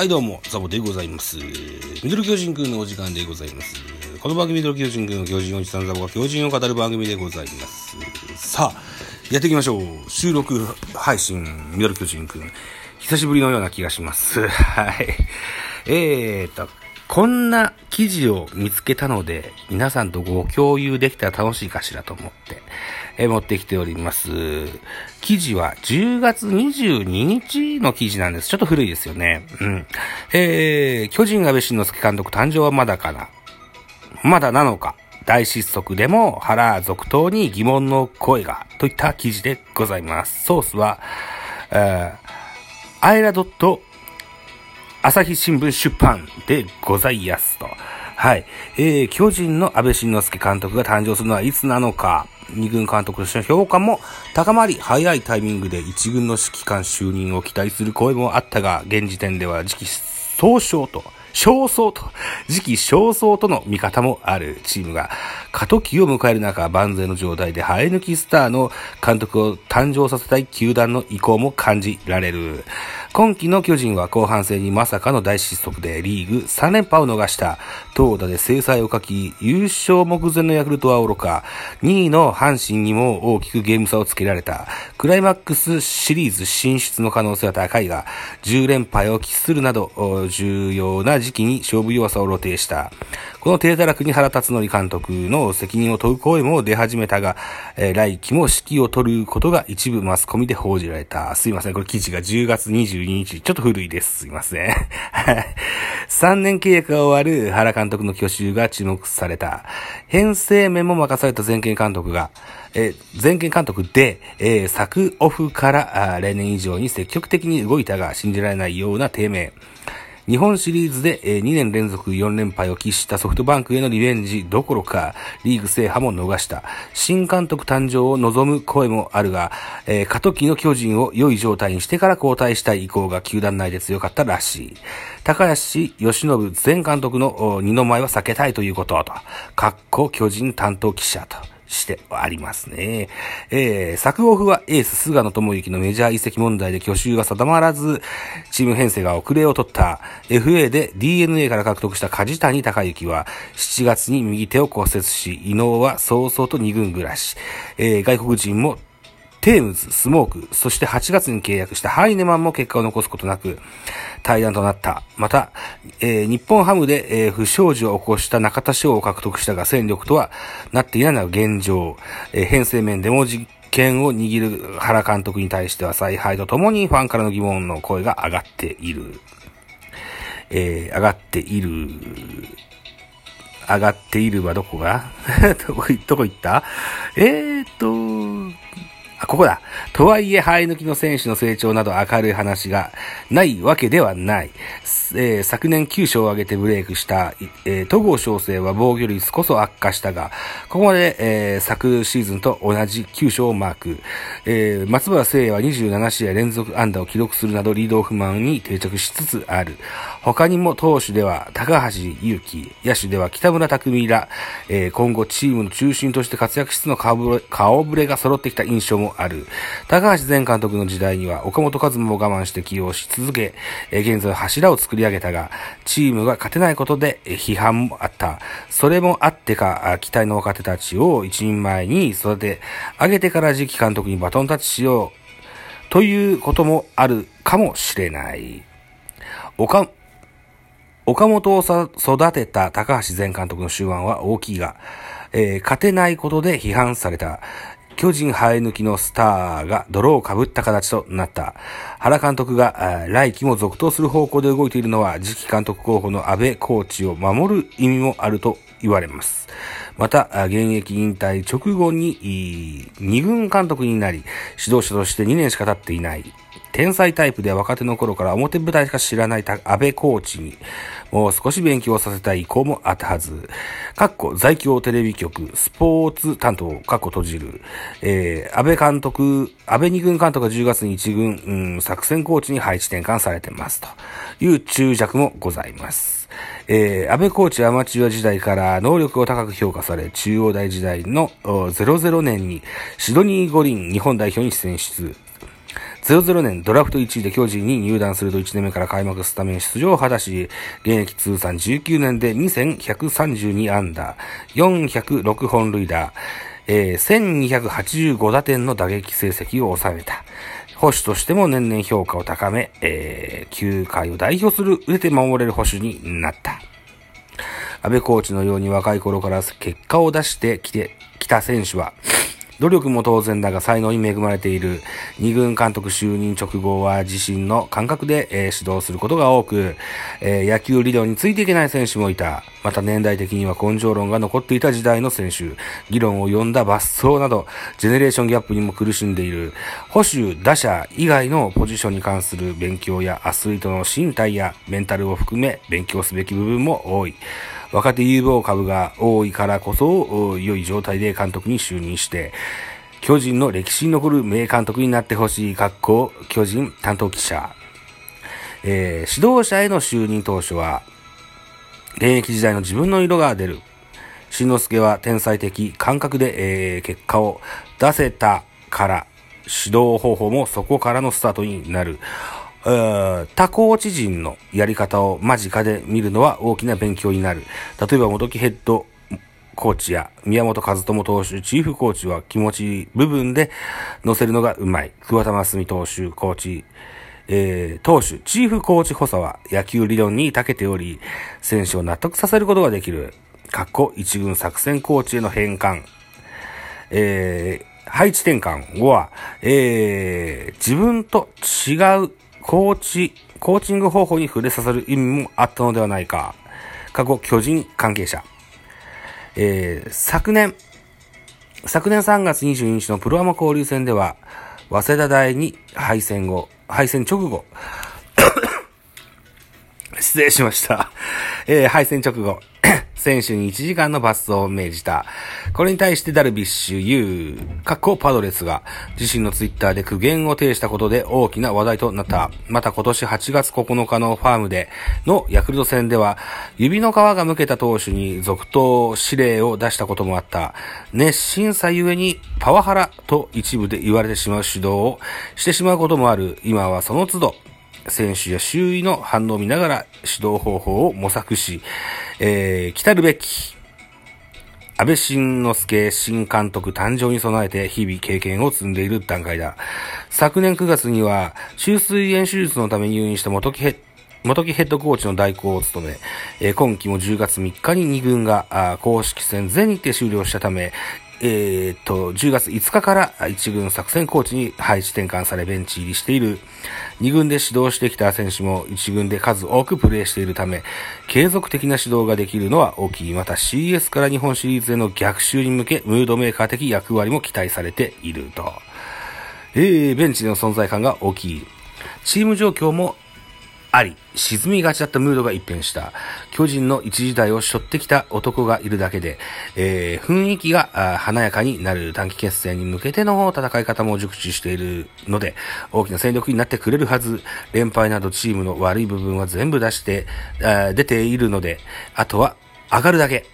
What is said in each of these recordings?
はいどうも、ザボでございます。ミドル巨人くんのお時間でございます。この番組ミドル巨人くんの巨人おじさんザボが巨人を語る番組でございます。さあ、やっていきましょう。収録配信、ミドル巨人くん。久しぶりのような気がします。はい。えーと、こんな記事を見つけたので、皆さんとご共有できたら楽しいかしらと思って、え持ってきております。記事は10月22日の記事なんです。ちょっと古いですよね。うん。えー、巨人安倍晋之助監督誕生はまだかなまだなのか大失速でも原続投に疑問の声が、といった記事でございます。ソースは、えー、アイラドット朝日新聞出版でございやすと。はい。えー、巨人の安倍晋之助監督が誕生するのはいつなのか。二軍監督としての評価も高まり、早いタイミングで一軍の指揮官就任を期待する声もあったが、現時点では時期総称と、焦燥と、時期焦燥との見方もあるチームが、過渡期を迎える中、万全の状態で生え抜きスターの監督を誕生させたい球団の意向も感じられる。今季の巨人は後半戦にまさかの大失速でリーグ3連覇を逃した。投打で制裁を書き、優勝目前のヤクルトは愚か、2位の阪神にも大きくゲーム差をつけられた。クライマックスシリーズ進出の可能性は高いが、10連敗を喫するなど、重要な時期に勝負弱さを露呈した。この低たらくに原辰徳監督の責任を問う声も出始めたが、えー来季も指揮を取ることが一部マスコミで報じられた。すいません。これ記事が10月22日。ちょっと古いです。すいません。はい3年契約が終わる原監督の去就が注目された。編成面も任された前県監督が、えー前県監督で、えー昨オフから例年以上に積極的に動いたが信じられないような低迷。日本シリーズで2年連続4連敗を喫したソフトバンクへのリベンジどころか、リーグ制覇も逃した。新監督誕生を望む声もあるが、え過渡期の巨人を良い状態にしてから交代したい意向が球団内で強かったらしい。高橋由伸前監督の二の前は避けたいということと、かっこ巨人担当記者と。してありますね。えー、作オフはエース菅野智之のメジャー移籍問題で去就が定まらず、チーム編成が遅れを取った FA で DNA から獲得した梶谷隆之は7月に右手を骨折し、伊能は早々と2軍暮らし、えー、外国人もテームズ、スモーク、そして8月に契約したハイネマンも結果を残すことなく、対談となった。また、えー日本ハムで、えー不祥事を起こした中田翔を獲得したが戦力とはなっていないのが現状。えー編成面でも実権を握る原監督に対しては采配とともにファンからの疑問の声が上がっている。えー上がっている。上がっているはどこが？どこ、行った？えーっと、あ、ここだ。とはいえ、生え抜きの選手の成長など明るい話がないわけではない。えー昨年9勝を挙げてブレイクした、えー戸郷翔征は防御率こそ悪化したが、ここまで、えー昨シーズンと同じ9勝をマーク。えー松原聖也は27試合連続安打を記録するなどリードオフマンに定着しつつある。他にも投手では高橋祐希、野手では北村匠海ら、えー今後チームの中心として活躍しつつの顔ぶれ顔ぶれが揃ってきた印象もある。高橋前監督の時代には岡本和真も我慢して起用し続け、え現在柱を作り上げたが、チームが勝てないことでえ批判もあった。それもあってか、期待の若手たちを一人前に育て上げてから次期監督にバトンタッチしようということもあるかもしれない。岡、岡本をさ育てた高橋前監督の手腕は大きいが、えー勝てないことで批判された。巨人生え抜きのスターが泥をかぶった形となった。原監督が来季も続投する方向で動いているのは次期監督候補の安倍コーチを守る意味もあると言われます。また、現役引退直後に2軍監督になり、指導者として2年しか経っていない。天才タイプで若手の頃から表舞台しか知らないた安倍コーチに、もう少し勉強させたい意向もあったはず。かっこ在京テレビ局、スポーツ担当、かっこ閉じる。えー、安倍監督、安倍二軍監督が10月に一軍、うん、作戦コーチに配置転換されてます。という注釈もございます。えー、安倍コーチアマチュア時代から能力を高く評価され、中央大時代の00年にシドニー五輪日本代表に選出。00年ドラフト1位で巨人に入団すると1年目から開幕スタメン出場を果たし、現役通算19年で2132安打、406本塁打、えー、1285打点の打撃成績を収めた。保守としても年々評価を高め、えー、球界を代表する売れて守れる保守になった。安倍コーチのように若い頃から結果を出してきて、きた選手は、努力も当然だが才能に恵まれている二軍監督就任直後は自身の感覚で、えー、指導することが多く、えー、野球理論についていけない選手もいた。また年代的には根性論が残っていた時代の選手、議論を呼んだ抜走など、ジェネレーションギャップにも苦しんでいる。保守、打者以外のポジションに関する勉強やアスリートの身体やメンタルを含め勉強すべき部分も多い。若手有望株が多いからこそ、良い状態で監督に就任して、巨人の歴史に残る名監督になってほしい、格好、巨人担当記者。えー、指導者への就任当初は、現役時代の自分の色が出る。しんのすけは天才的感覚で、えー、結果を出せたから、指導方法もそこからのスタートになる。他コーチ陣のやり方を間近で見るのは大きな勉強になる。例えば、元木ヘッドコーチや宮本和友投手、チーフコーチは気持ち部分で乗せるのがうまい。桑田真澄投手、コーチ、えー、投手、チーフコーチ補佐は野球理論に長けており、選手を納得させることができる。かっこ一軍作戦コーチへの変換。えー、配置転換後は、えー、自分と違うコーチ、コーチング方法に触れさせる意味もあったのではないか。過去巨人関係者。えー、昨年、昨年3月22日のプロアマ交流戦では、早稲田大に敗戦後、敗戦直後、失礼しました。えー、敗戦直後、選手に1時間の罰走を命じた。これに対してダルビッシュ有、かっこパドレスが自身のツイッターで苦言を呈したことで大きな話題となった。また今年8月9日のファームでのヤクルト戦では指の皮が向けた投手に続投指令を出したこともあった。熱心さゆえにパワハラと一部で言われてしまう指導をしてしまうこともある。今はその都度選手や周囲の反応を見ながら指導方法を模索し、えー、来たるべき、安倍晋之助新監督誕生に備えて日々経験を積んでいる段階だ。昨年9月には、中水炎手術のため入院した元木ヘッ元木ヘッドコーチの代行を務め、え、今季も10月3日に2軍が公式戦全日程終了したため、えー、っと、10月5日から1軍作戦コーチに配置転換されベンチ入りしている。2軍で指導してきた選手も1軍で数多くプレーしているため、継続的な指導ができるのは大きい。また CS から日本シリーズへの逆襲に向け、ムードメーカー的役割も期待されていると。えー、ベンチでの存在感が大きい。チーム状況もあり、沈みがちだったムードが一変した。巨人の一時代を背負ってきた男がいるだけで、えー、雰囲気が華やかになる短期決戦に向けての戦い方も熟知しているので、大きな戦力になってくれるはず。連敗などチームの悪い部分は全部出して、出ているので、あとは上がるだけ。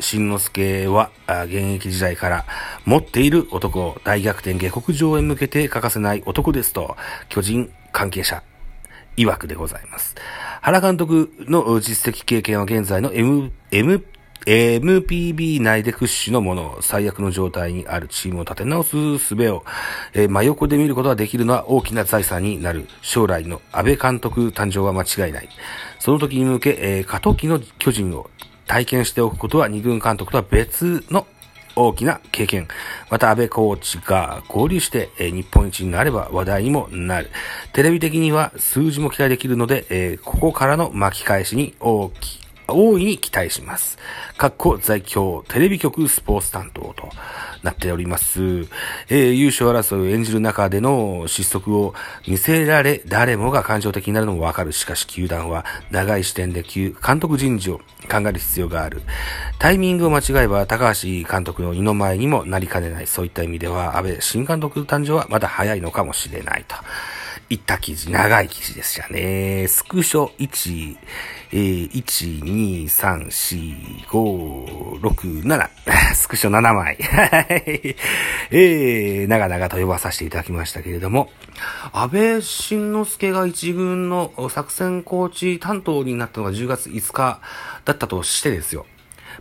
新之助は現役時代から持っている男、大逆転下克上へ向けて欠かせない男ですと、巨人関係者曰くでございます。原監督の実績経験は現在の M、M、MPB 内で屈指のもの、最悪の状態にあるチームを立て直す術を、えー、真横で見ることができるのは大きな財産になる。将来の安倍監督誕生は間違いない。その時に向け、えー、過渡期の巨人を体験しておくことは二軍監督とは別の大きな経験。また安倍コーチが合流して、え、日本一になれば話題にもなる。テレビ的には数字も期待できるので、え、ここからの巻き返しに大き、大いに期待します。かっこ在京テレビ局スポーツ担当と。なっております。えー、優勝争いを演じる中での失速を見せられ、誰もが感情的になるのもわかる。しかし、球団は長い視点で監督人事を考える必要がある。タイミングを間違えば、高橋監督の二の前にもなりかねない。そういった意味では、安倍新監督誕生はまだ早いのかもしれないと。いった記事、長い記事でしたね。スクショ1、えー、1、2、3、4、5、6、7。スクショ7枚。えー、長々と呼ばさせていただきましたけれども、安倍晋之助が一軍の作戦コーチ担当になったのが10月5日だったとしてですよ。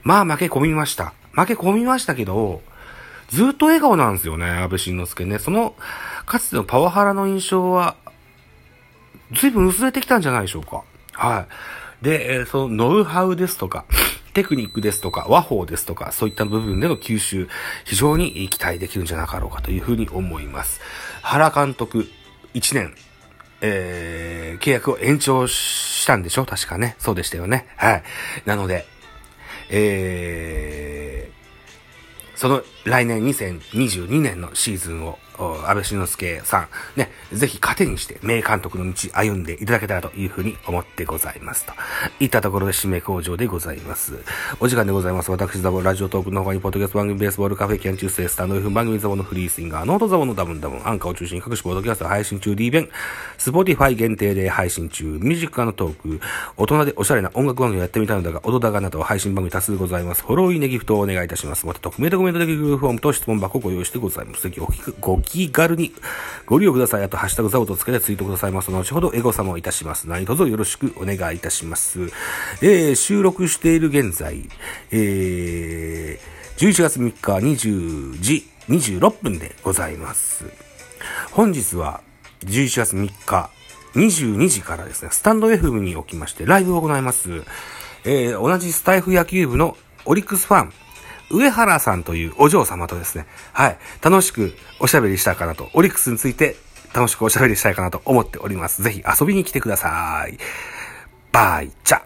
まあ負け込みました。負け込みましたけど、ずっと笑顔なんですよね、安倍晋之助ね。その、かつてのパワハラの印象は、随分薄れてきたんじゃないでしょうか。はい。で、え、そのノウハウですとか、テクニックですとか、和法ですとか、そういった部分での吸収、非常に期待できるんじゃなかろうかというふうに思います。原監督、1年、えー、契約を延長したんでしょ？確かね。そうでしたよね。はい。なので、えー、その来年2022年のシーズンを安倍晋之助さん、ね、ぜひ糧にして名監督の道歩んでいただけたらというふうに思ってございます。といったところで締め工場でございます。お時間でございます。私、ザボラジオトークの他に、ポッドキャスト番組、ベースボールカフェ、キャンチューススターの F 番組ザボのフリースインガー、ノートザボのダブンダブン、アンカーを中心に各種ポッドキャスト配信中 D 弁、スポティファイ限定で配信中、ミュージックのトーク、大人でおしゃれな音楽番組をやってみたのだが、音高など配信番組多数ございます。フォローイネギフトをお願いいたします。また、匿名でコメントできるフォームと質問箱をご用意してございます。ぜひご気軽にご利用ください。あと、ハッシュタグザボとつけてツイートくださいますの後ほどエゴサもいたします。何卒よろしくお願いいたします。えー、収録している現在、えー、11月3日20時26分でございます。本日は11月3日22時からですね、スタンド FM におきましてライブを行います。えー、同じスタイフ野球部のオリックスファン、上原さんというお嬢様とですね、はい、楽しくおしゃべりしたかなと、オリックスについて楽しくおしゃべりしたいかなと思っております。ぜひ遊びに来てください。バイチャ